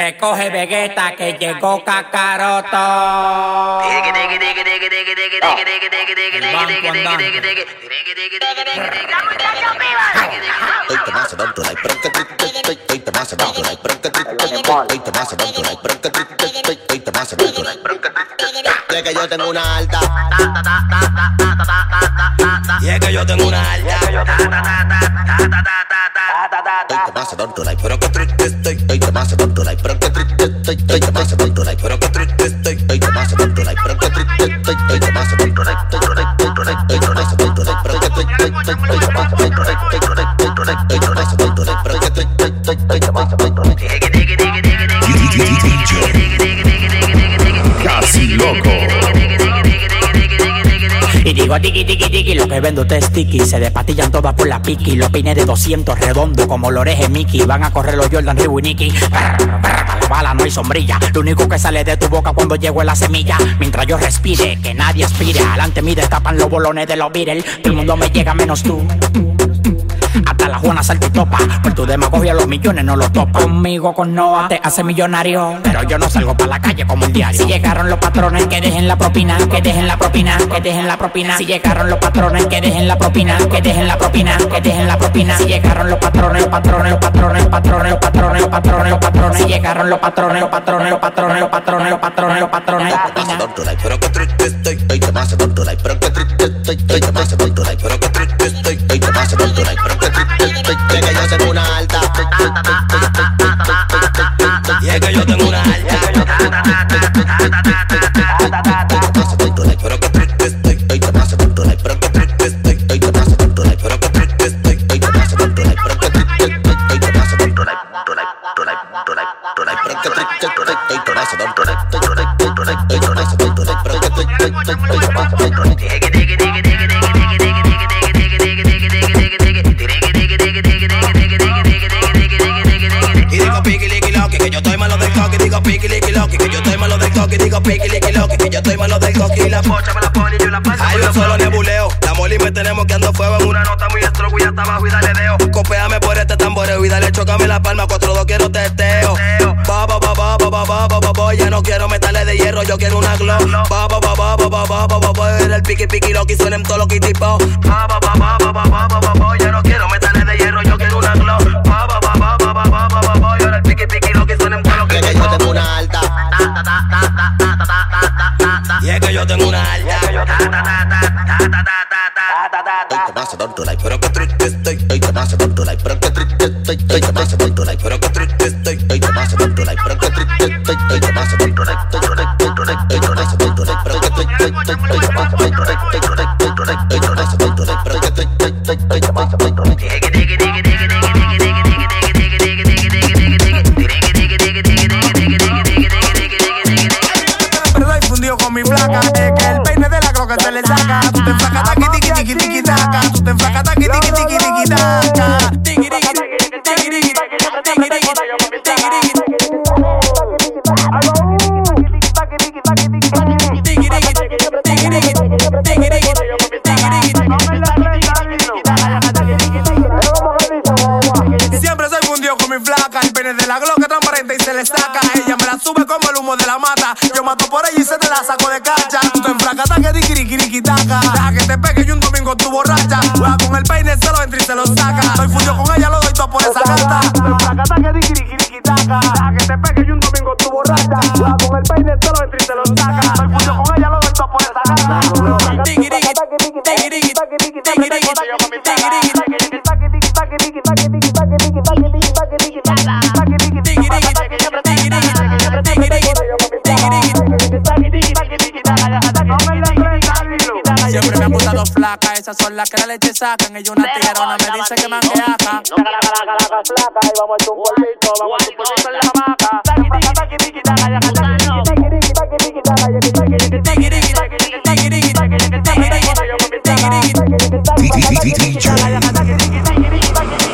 Recoge Vegeta que llegó Kakaroto. Y es que yo tengo una alta. Y es que yo tengo una alta estoy, te vas a controlar. Pero que triste estoy, te vas a controlar. Pero que triste estoy, te vas a controlar. Pero que triste estoy, te vas a controlar. Estoy con estoy con estoy con estoy con Pero que triste estoy, te vas a controlar. Estoy con estoy con estoy con estoy con Pero que triste estoy, te vas a controlar. Casi loco. Y digo tiki tiki tiki, lo que vendo es sticky. Se despatillan todas por la piqui. Los pines de 200 redondo como los orejes Mickey. Van a correr los Jordan Reebok y Nicky. La bala no hay sombrilla. Lo único que sale de tu boca cuando llego es la semilla. Mientras yo respire, que nadie aspire. Adelante mi destapan los bolones de los Beatles. Todo el mundo me llega menos tú. Juana salta topa. Por tu demagogia los millones no los topa. Conmigo con Noah te hace millonario. Pero yo no salgo para la calle como el diario. Si llegaron los patrones, que dejen la propina, que dejen la propina, que dejen la propina. Si llegaron los patrones, que dejen la propina, que dejen la propina, que dejen la propina. Si llegaron los patrones, patrones, patrones, patrones, patrones, patrones, patrones. Si llegaron los patrones, patrones, patrones, patrones, patrones, patrones. Pero qué triste estoy. Te pero qué triste estoy. Estoy quiero metales de hierro, yo quiero una glow. Ba ba ba ba ba ba ba ba ba ba. Era el piqui piqui tipo. Ba ba ba ba ba ba ba ba ba ba. Ya no quiero metales de hierro, yo quiero una glow. Ba ba ba ba ba ba ba ba ba ba. Era el piqui piqui loqui, suenen todos los Y es que yo tengo una alta. Y es que yo tengo una alta. Estoy te pasa tonto, borracha. Con el peine te lo entra y te lo saca. Me puso con ella, lo por esa. Siempre me han gustado flaca, esas son las que la leche sacan. Ella una tigrona me dice que mangueaca. Flaca, y vamos a un polvito, vamos a un polvito.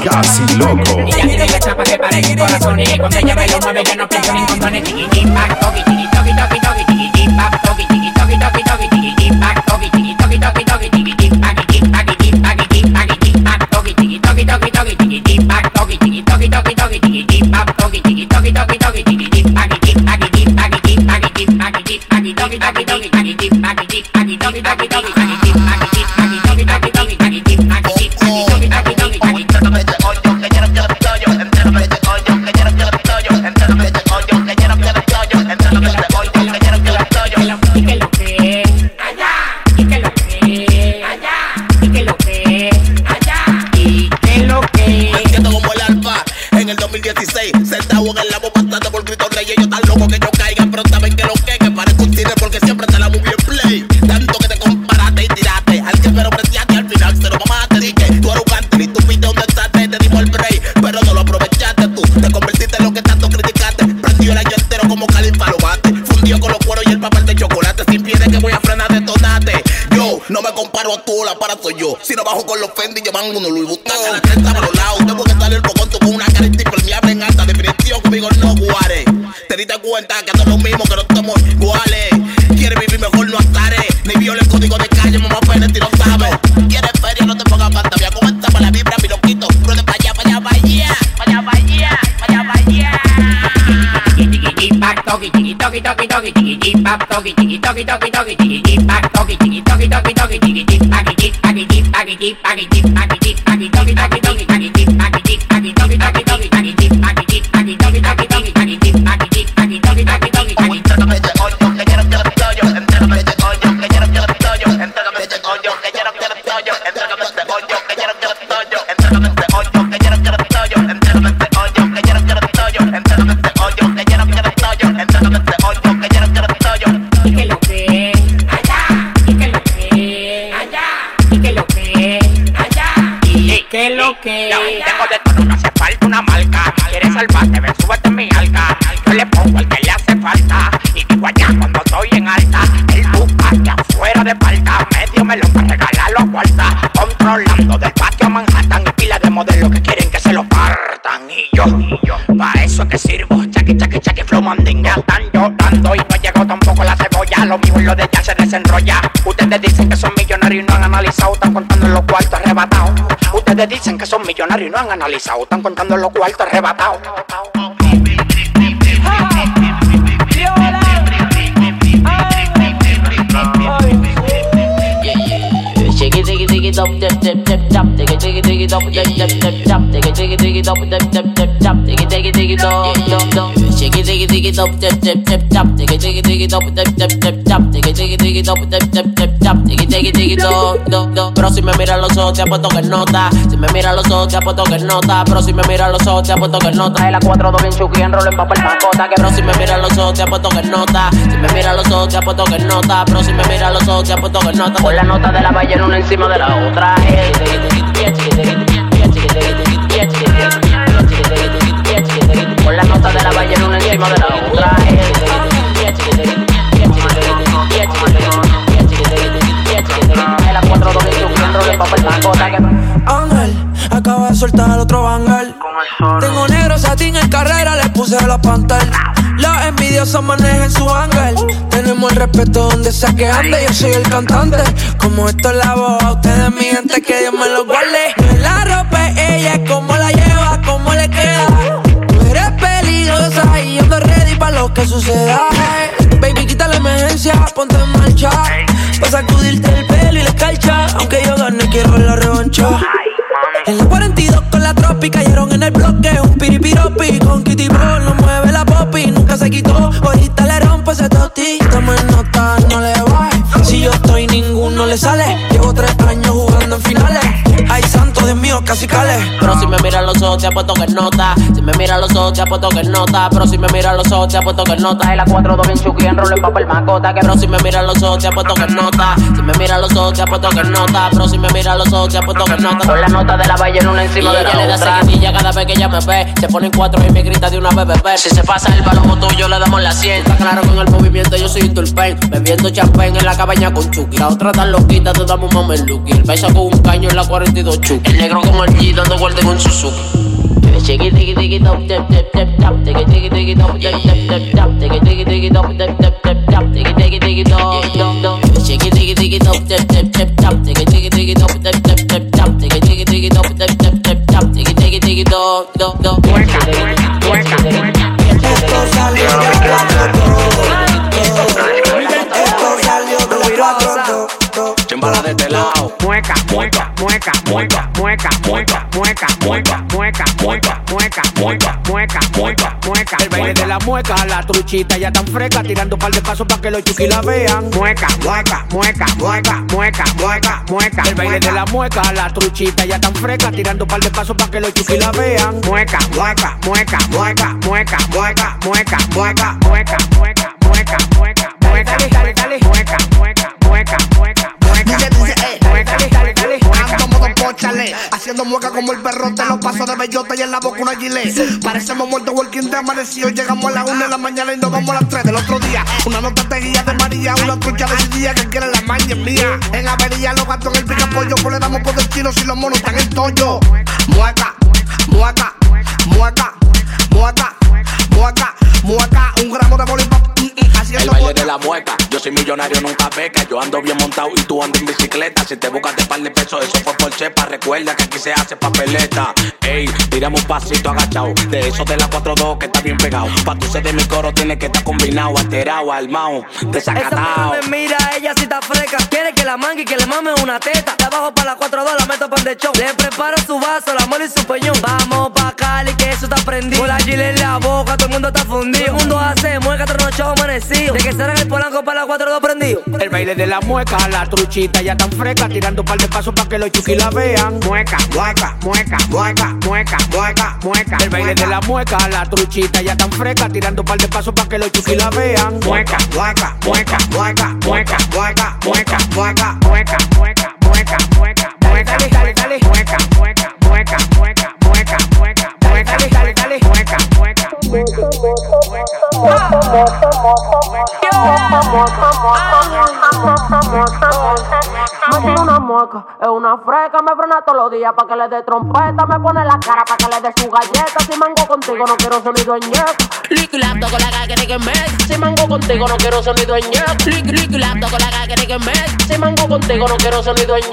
Casi loco. La chapa que parece. Cuando ella me lo mueve, no pienso en condones. Tiki, Si no bajo con los Fendi, llevan uno Louis Vuitton. La cresta para los lados, tengo que salir el bocón con una carita impermeable en alta definición. Conmigo no guare. Te diste cuenta que es lo mismo, que no estamos iguales. Quieres vivir mejor, no atare. Ni viole el código de calle, mamá Pérez, y no sabes. Quieres feria, no te pongas fantasía. Comenta para la vibra, mi loquito. Ruede para allá, para allá, para allá. Allá, allá, allá, allá. Pa' eso es que sirvo. Chaki chaki chaki flow mandinga están llorando y no llegó tampoco la cebolla. Lo mismo y lo de ya se desenrolla. Ustedes dicen que son millonarios y no han analizado. Están contando los cuartos arrebatados. Ustedes dicen que son millonarios y no han analizado. Están contando los cuartos arrebatados dop, dip, dip, dip, dop, diggy, diggy, diggy, dop, dip, dip, dip, dop, diggy, diggy, diggy, dop, dip, dip, dip, dop, diggy, diggy, diggy, dop, dop, dop. Diggy, diggy, dop, dip, dip, dip, dop, diggy, diggy, diggy, dop, dip, dip, dip, dop, diggy, diggy, diggy, dop, dip, dip, dip, dop, diggy, diggy, diggy, dop, dop, dop. Pero si me mira los ojos te apuesto que nota, si me mira los ojos te apuesto que nota, pero si me mira los ojos te apuesto que nota. la 4 2 bien chuki en papel macota, que pero si me mira los ojos te apuesto que nota, si me mira los ojos te apuesto que nota, pero si me mira los ojos te apuesto que nota. Con la nota de la ballena una encima de la otra. La ballena una encima de la otra. La 4 2 bien chuki en rolo en papel macota, que Ángel, acaba de soltar otro bangal. Tengo negro satín en carrera, le puse la pantalla. Los envidiosos manejen su ángel. Tenemos el respeto donde sea que ande. Yo soy el cantante. Como esto es la voz, a ustedes, mi gente, que Dios me lo guarde. La ropa, ella, cómo la lleva, cómo le queda. Peligrosa y ando ready para lo que suceda. Baby, quita la emergencia, ponte en marcha. Pa' sacudirte el pelo y la escarcha. Aunque yo gane, quiero la revancha. En la 42 con la tropi cayeron en el bloque. Un piripiropi con Kitty Bro. No mueve la popi, nunca se quitó. Ahorita le rompe ese toti. En nota, no le baje. Si yo estoy, ninguno le sale. Llevo tres Pero si me mira los ojos te apuesto que nota. Si me mira los ojos te apuesto que nota. Pero si me mira los ojos te apuesto que nota. Y la 4 2 bien chuki en rolo en papel macota. Que pero si me mira los ojos te apuesto que nota. Si me mira los ojos te apuesto que nota. Pero si me mira los ojos te apuesto que nota. Con la nota de la ballena una encima de la otra le da seguidilla cada vez que ella me ve. Se pone en cuatro y me grita de una vez bebé. Si se pasa el balón tuyo le damos la 100 Está claro con el movimiento yo soy un turpen Bebiendo champán en la cabaña con Chucky. La otra tan loquita te damos un mameluki El beso con un caño en la 42 Chucky. El negro como el G dando it, take it, take it tap, tap, tap, tap. Take it, take it, take it tap, tap, tap, tap. Take it, take it, take it tap, tap, tap, tap. Take it, take it, take it up, tap, tap. Shake take it, take it tap, tap, tap, tap. Take it, take it, tap, tap, tap, tap. Take it, take it, take it tap, tap, tap, tap. Mueca, mueca, mueca, mueca, mueca, mueca, mueca, mueca, mueca. El baile de la mueca, la truchita ya tan fresca, tirando un par de pasos para que los chuki la vean. Mueca, mueca, mueca, mueca, mueca, mueca, mueca. El baile de la mueca, la truchita ya tan fresca, tirando un par de pasos para que los chuki la vean. Mueca, mueca, mueca, mueca, mueca, mueca, mueca, mueca, mueca, mueca, mueca, mueca, mueca, mueca, mueca, mueca, Haciendo mueca como el perrote, los pasos de bellota y en la boca una gilet. Parecemos muertos walking de amanecido, llegamos a las 1 de la mañana y nos vamos a las 3 del otro día. Una nota guía de María, una trucha decidida que quiere la maña mía. En Avenida los gatos en el pica pollo, pues le damos por el chino si los monos están en tollo. Mueca, mueca, mueca, mueca, mueca, mueca, un gramo de bolívar. El baile de la mueca, yo soy millonario, nunca beca. Yo ando bien montado y tú andas en bicicleta. Si te buscas de par de pesos, eso fue por chepa. Recuerda que aquí se hace papeleta. Ey, tiramos un pasito agachado. De eso de la 4-2 que está bien pegado. Pa' tu de mi coro tiene que estar combinado, alterado, armado, desacatado. Esa me mira, ella si está fresca. Quiere que la mangue y que le mame una teta. De abajo para la 4-2 la meto para el show. Le preparo su vaso, la mole y su peñón. Vamos pa' Cali que eso está prendido. Con la en la boca, todo el mundo está fundido. El mundo hace mueca, trasnochado amanecido. De que será el polanco para la 4-2 prendido. El baile de la mueca, la truchita ya tan fresca. Tirando un par de pasos para que los chuki la vean. Mueca, mueca, mueca, mueca, mueca, mueca, mueca. El baile de la mueca, la truchita ya tan fresca. Tirando un par de pasos para que los chuki la vean. Mueca, mueca, mueca, mueca, mueca, mueca, mueca, mueca, mueca, mueca, mueca, mueca, mueca, dale, dale, mueca, mueca, mueca, mueca, mueca, mueca, mueca, dale, dale, mueca, mueca, mueca, Me tiro una mueca, es una freca, me frena todos los días pa' que le dé trompeta, me pone la cara pa' que le dé su galleta. Si mango contigo no quiero sonido en. Licky lapto con la gaga que me. Si mango contigo no quiero sonido en. Licky licky lapto con la gaga que me. Si mango contigo no quiero sonido en.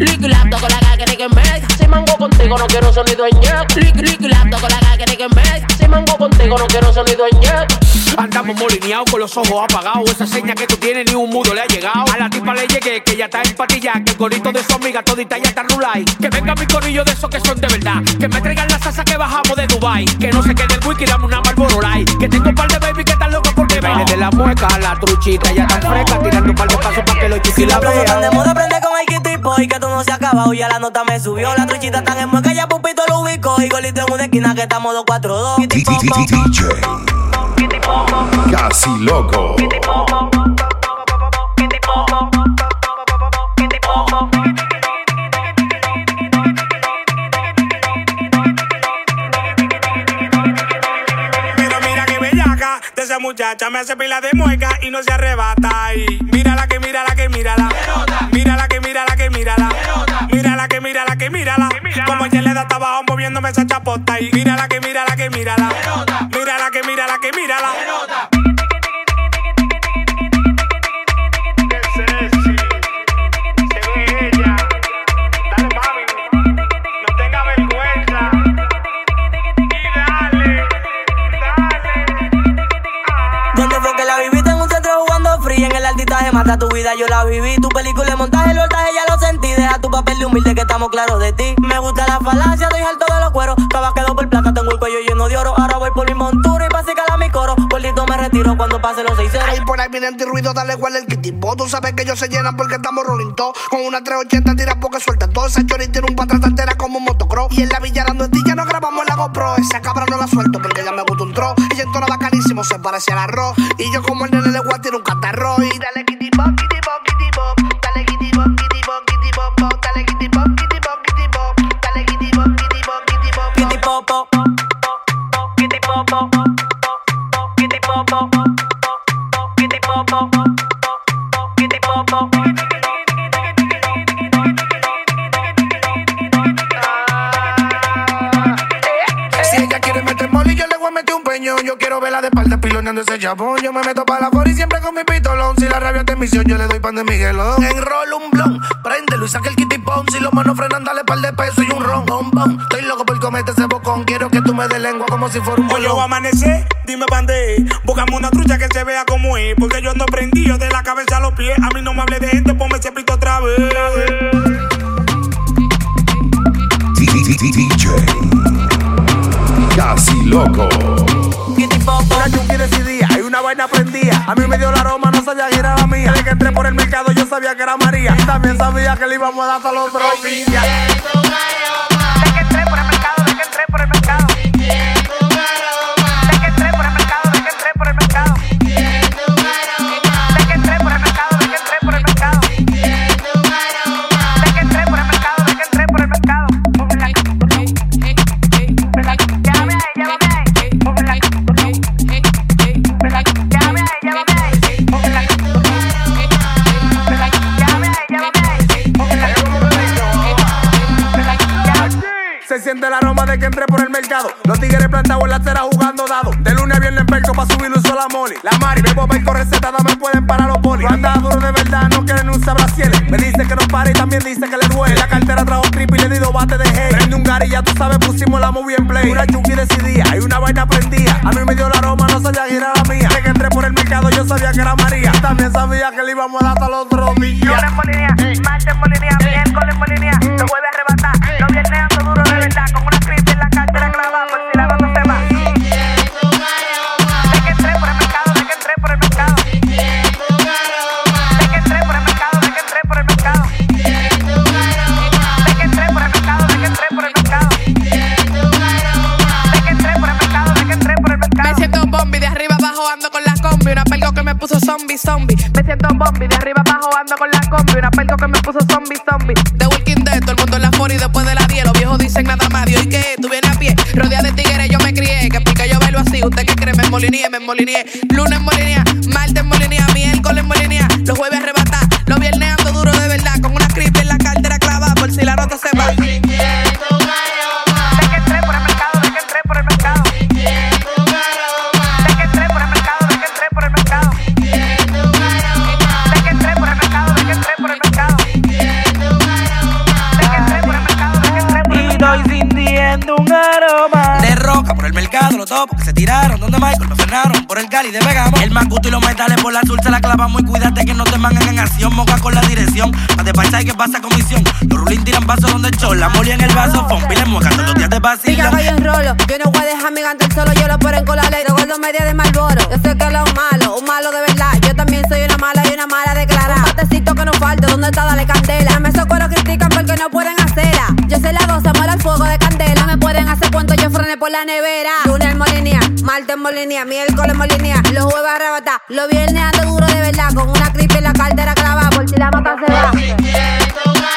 Licky lapto con la gaga que me. Si mango contigo no quiero sonido en. Licky licky lapto con la gaga que me. Si mango contigo no quiero sonido en. Andamos molineados con los ojos apagados. Esa seña que tú tienes ni un mudo le ha llegado. A la tipa le llegué que ya está en patilla. Que el corito de su amiga todita ya está rulay. Que venga mi corillo de esos que son de verdad. Que me traigan la salsa que bajamos de Dubai. Que no se quede el wiki, dame una Marlboro Light. Que tengo un par de baby que están locos porque baile de la mueca. La truchita ya tan fresca. Tirando un par de pasos para que los chuki la Tan de vean. moda prende con el kitipo y que todo no se ha acabado. Ya la nota me subió, la truchita tan en mueca, ya pupito lo ubicó. Y golito en una esquina que estamos 2-4-2. DJ Casi loco. Pero mira que bellaca de esa muchacha me hace pila de mueca y no se arrebata. Y mírala que mírala que mírala. Mírala que mírala que mírala. Mírala que mírala que mírala. Como ella le da trabajo moviéndome esa chapota. Y mírala que mírala que mírala. Mírala que mírala que mírala. Tu vida, yo la viví. Tu película de montaje, el voltaje ya lo sentí. Deja tu papel de humilde que estamos claros de ti. Me gusta la falacia, doy alto de los cueros. Estaba quedó por placa, tengo el cuello lleno de oro. Ahora voy por mi montura y pa' a mi coro. Me retiro cuando pase los seis ceros. Ahí por ahí viene ruido, dale igual el kitipo. Tú sabes que ellos se llenan porque estamos rolling todo. Con una 380 tira porque suelta todo. Esa chori tiene un patrón altera como un motocross. Y en la villa en ya no grabamos la GoPro. Esa cabra no la suelto porque ya me gusta un tro. Ella en toda bacanísimo, se parece al arroz. Y yo como el nene de tiene un catarro. Y dale kitipo, kitipo. Piloneando ese chabón. Yo me meto para la for y siempre con mi pistolón. Si la rabia de misión, yo le doy pan de Miguelón. Enrolo un blon, préndelo y saca el kitty pong. Si los manos frenan, dale par de peso y un ron. Bom, bom. Estoy loco por comerte ese bocón. Quiero que tú me des lengua como si fuera un Hoy yo bolón. amanecer, dime pande. Búscame una trucha que se vea como es. Porque yo ando prendido de la cabeza a los pies. A mí no me hable de gente, ponme ese pito otra vez. DJ Casi loco. Vaina prendía. A mí me dio la aroma, no sabía que era la mía. Desde que entré por el mercado, yo sabía que era María. Y también sabía que le íbamos a dar hasta los días. Un solo moli. La mari, bebo perco receta, no me pueden parar los polis. Anda duro de verdad, no quieren usar brasieles. Me dice que no pare y también dice que le duele. La cartera trajo trip y le di dos bates de hey. Prende un gari, ya tú sabes, pusimos la movie en play. Una chuki decidía, hay una vaina prendía. A mí me dio la aroma, no sabía que era la mía. Desde que entré por el mercado, yo sabía que era María. También sabía que le íbamos a dar hasta los otros días. Lunes línea, martes línea, miércoles en De arriba abajo ando con la combi. Una pelgo que me puso zombie, zombie. The Walking Dead, todo el mundo en la fora y después de la 10. Los viejos dicen nada más. Dios, ¿y qué? Tú vienes a pie. Rodea de tigres, yo me crié. Que pica yo bailo así. ¿Usted qué cree? Me molineé, me molineé. Lunes molinía, martes molinía, tiraron. Donde Michael me frenaron por el Cali de Vegamo. El manguto y los metales por la dulce la clavamos. Y cuídate que no te mangan en acción. Moca con la dirección. Más de paisa que pasa comisión. Los rulín tiran vasos donde el chol. La moli en el vaso. Fompi le moca todos los días de Diga vacilo. que yo no voy a dejar mi gante solo, yo lo ponen con la ley, recuerdo media de Malboro. Yo sé que lo malo, un malo de verdad. Yo también soy una mala y una mala declarada. Un patecito que no falte, ¿dónde está? Dale candela. Me esos cueros critican porque no pueden hacerla. Yo soy la dosa, cuento, yo frené por la nevera. Lunes en molinía, martes en molinía, miércoles en molinía. Los jueves arrebatar, los viernes ando duro de verdad. Con una creepy en la cartera clavada, por si la nota se va.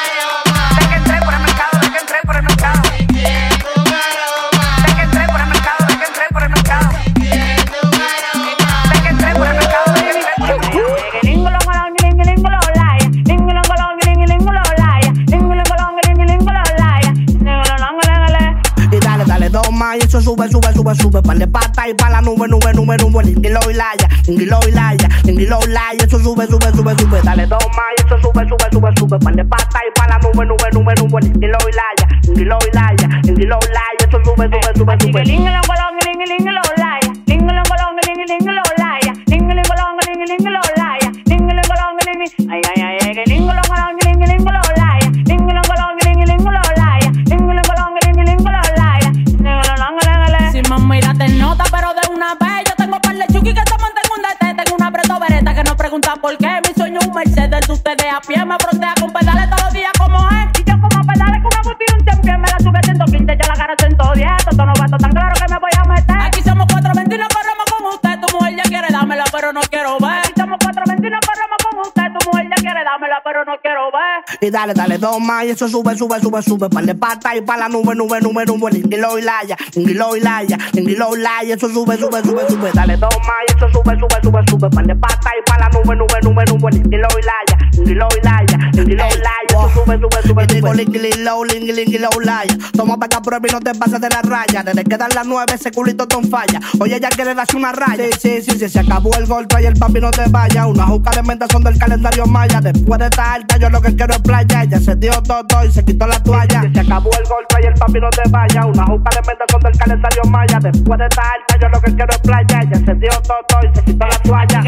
Y eso sube, sube, sube, sube. Par de pata y pa' la nube, nube, nube, nube. Lingilo y laya, lingilo y laya, lingilo y laya. Eso sube, sube, sube, sube. Dale dos más y eso sube, sube, sube, sube. Par de pata y pa' la nube, nube, nube, nube. Lingilo y laya, lingilo y laya, lingilo y laya. Eso sube, sube, sube, sube. Mercedes, de ustedes a pie me frontea con pedales todos los días como es. Y yo como pedales con una botella un champion me la sube a 115, yo la agarro a 110. Esto no va tan claro que me voy a meter. Aquí somos 420 y no corremos con usted. Tu mujer ya quiere dármela, pero no quiero ver. Y dale, dale dos más y eso sube, sube, sube, sube. Par de pata y pa' la nube, nube, nube, nube. Lingilo y laya, lingilo y laya, lingilo y laya. Eso sube, sube, sube, sube. Dale dos más y eso sube, sube, sube, sube. Par de pata y pa' la nube, nube, nube, nube. Lingilo y laya, lingilo y laya, lingilo y laya. Eso sube, sube, sube, sube. Digo lingilo, lingilo, laya. Toma pa' acá prueba y no te pases de la raya. Desde que dan las nueve ese culito ton falla. Oye, ya quiere darse una raya. Sí, sí, sí, se acabó el gol, trae el papi, no te vaya. Una juca de menta son del calendario maya. Después de esta alta, yo lo que quiero es playa. Ella se dio todo y se quitó la toalla. Se acabó el gol, trae el papi, no te vaya. Una juca de menta son del calendario maya. Después de esta alta, yo lo que quiero es playa. Ella se dio todo y se quitó la toalla.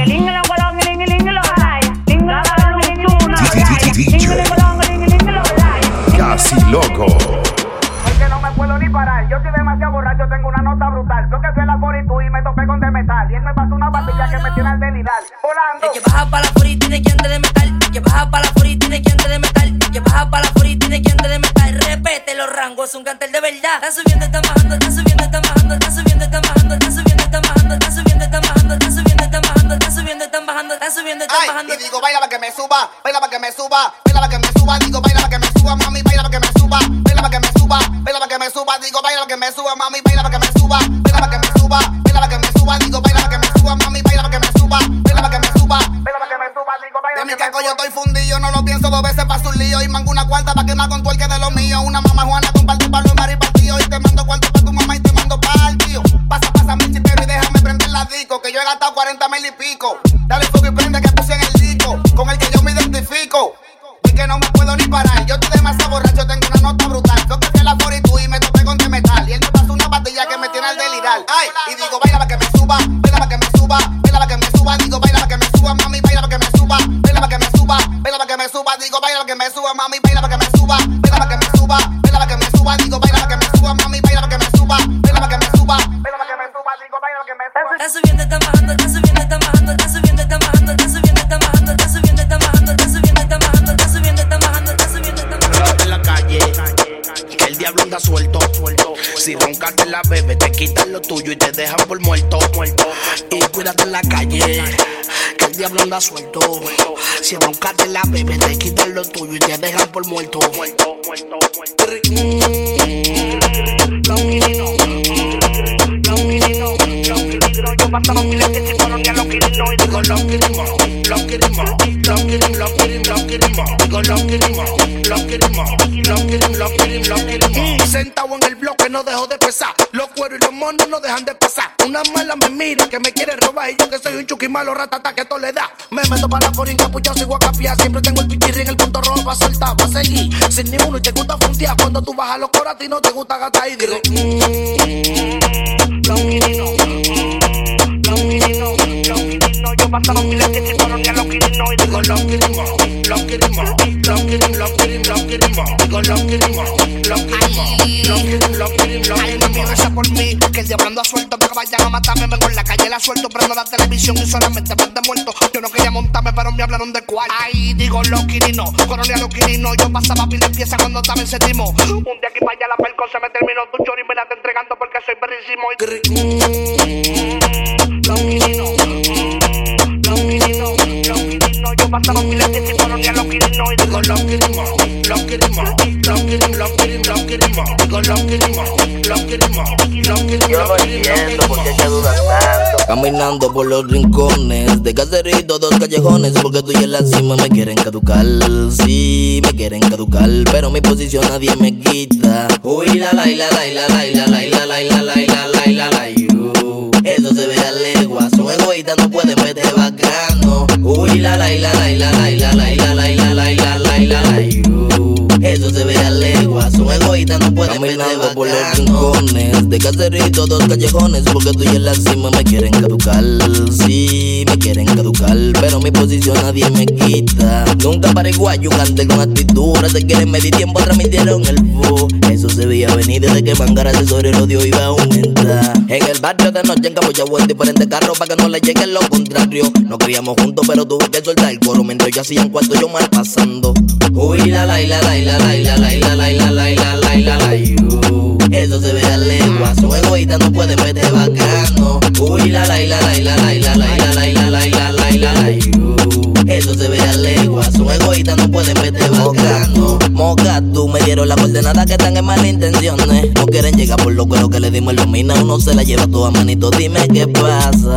Veces pa' su lío Y mango una cuarta pa' quemar con tu el que de lo mío. Una mamá Juana anda suelto. Si roncas te la bebe, te quitan lo tuyo y te dejan por muerto. Y cuídate en la calle, que el diablo anda suelto. Si roncas te la bebe, te quitan lo tuyo y te dejan por muerto, muerto, muerto, muerto. Yo pasaba miles que si fueron ya lo quieren no y digo lo queremos, lo queremos, lo queremos, lo queremos, lo queremos, digo lo queremos, lo queremos, lo queremos, lo queremos, lo queremos. Sentado en el bloque no dejo de pesar, los cueros y los monos no dejan de pasar. Una mala me mira que me quiere robar y yo que soy un chuki malo ratata que todo le da. Me meto para la forín capuchado sigo a capiar, siempre tengo el pichirri en el punto rojo para soltar, para seguir. Sin ni uno y te gusta frontear cuando tú bajas los coras ti no te gusta gastar y digo. mm, cual. Ahí digo los quirinos, coroné a los quirinos. Yo pasaba pila pieza cuando estaba en séptimo. Un día aquí para allá la perco se me terminó tu chori. Me la te entregando porque soy perrísimo. Y... Mm, los quirinos, mm, los quirinos, los quirinos. Yo pasaba pila pieza y coroné a los quirinos. Y digo los quirinos qué que dudas tanto. Caminando por los rincones de caserito, dos callejones, porque tú y en la cima me quieren caducar. Sí, me quieren caducar, pero mi posición nadie me quita. Uy, la la la la la la la la la la la la la la uh. Eso se ve a legua, son egoístas, no pueden meter bacano. Uy, la la la la la la la la la la la la la la la la Eso se ve a legua, son egoístas, no pueden bacano. por los rincones de caserito, dos callejones, porque tú y en la cima me quieren caducar. Sí, quieren caducar, pero mi posición nadie me quita. Nunca para igual, yo canté con actitud. Se quieren medir tiempo, transmitieron el bus. Eso se veía venir desde que Mangara asesor el odio iba a aumentar. En el barrio de noche en Capuchagua en diferentes carros para que no le lleguen lo contrario. No criamos juntos, pero tuve que soltar el coro mientras yo hacía un cuarto yo mal pasando. Uy, la la la la la la la la la la la la la la la la. Eso se ve a legua, son egoístas, no pueden meter bacano. Uy, la la la la la la la la la la la la la la la la. Eso se ve a legua, son egoístas, no pueden meter bacano. Moca, tú me dieron la coordenada que están en malas intenciones. No quieren llegar por lo cuero que le dimos el domina, uno se la lleva toda manito, dime qué pasa.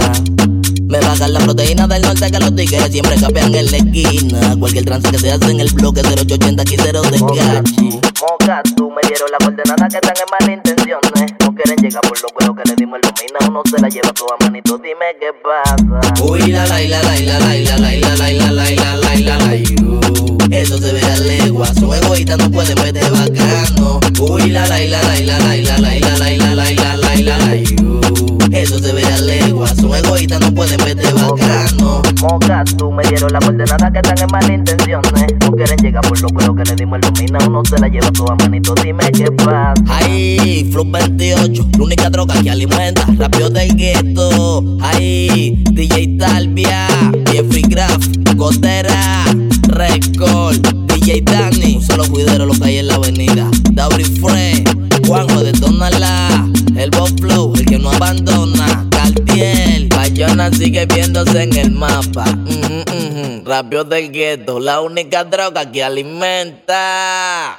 Me bajan la proteína del norte que los tigres siempre capean en la esquina. Cualquier trance que se hace en el bloque 0880 aquí cero de cachi. Moca, tú me dieron la coordenada que están en malas intenciones. No quieren llegar por lo cuero que le dimos el uno se la lleva toda manito, dime qué pasa. Uy, la la la la la la la la la la la la la uh. Eso se ve a legua, son egoístas, no pueden meter bacano. Uy, la la la la la la la la la la la la la la la no pueden meter bacano. Moca, tú me dieron la coordenada que están en malas intenciones. No quieren llegar por lo que le dimos el domina, uno se la lleva toda manito, dime qué pasa. Ay, Flow 28, la única droga que alimenta, rápido del gueto. Ay, DJ Talvia, Jeffrey Graff, Gotera, Record, DJ Danny, solo cuidero lo que hay en la avenida. Dauri Frey, Juanjo de Sigue viéndose en el mapa. Mm, mm, mm, rapio del gueto, la única droga que alimenta.